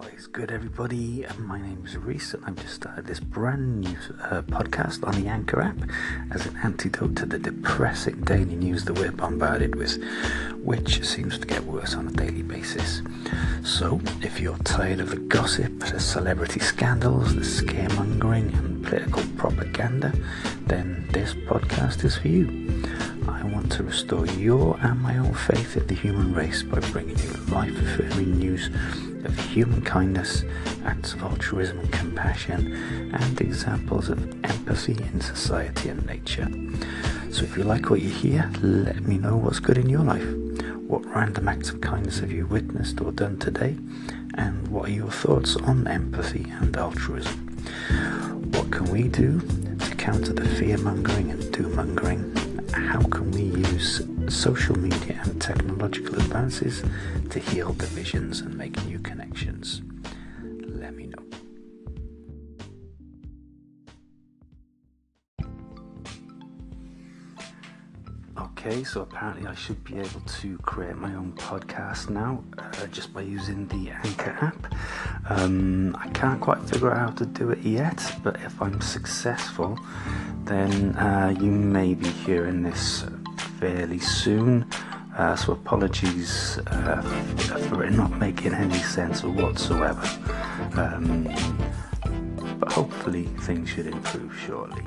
What is good, everybody? Uh, my name is Reese, and I've just started this brand new uh, podcast on the Anchor app as an antidote to the depressing daily news that we're bombarded with, which seems to get worse on a daily basis. So, if you're tired of the gossip, the celebrity scandals, the scaremongering, and political propaganda, then this podcast is for you. I want to restore your and my own faith in the human race by bringing you life affirming news of human kindness, acts of altruism and compassion, and examples of empathy in society and nature. So if you like what you hear, let me know what's good in your life. What random acts of kindness have you witnessed or done today? And what are your thoughts on empathy and altruism? What can we do to counter the fear mongering and doom mongering? Social media and technological advances to heal divisions and make new connections? Let me know. Okay, so apparently I should be able to create my own podcast now uh, just by using the Anchor app. Um, I can't quite figure out how to do it yet, but if I'm successful, then uh, you may be hearing this fairly soon. Uh, so apologies uh, for it not making any sense whatsoever. Um, but hopefully things should improve shortly.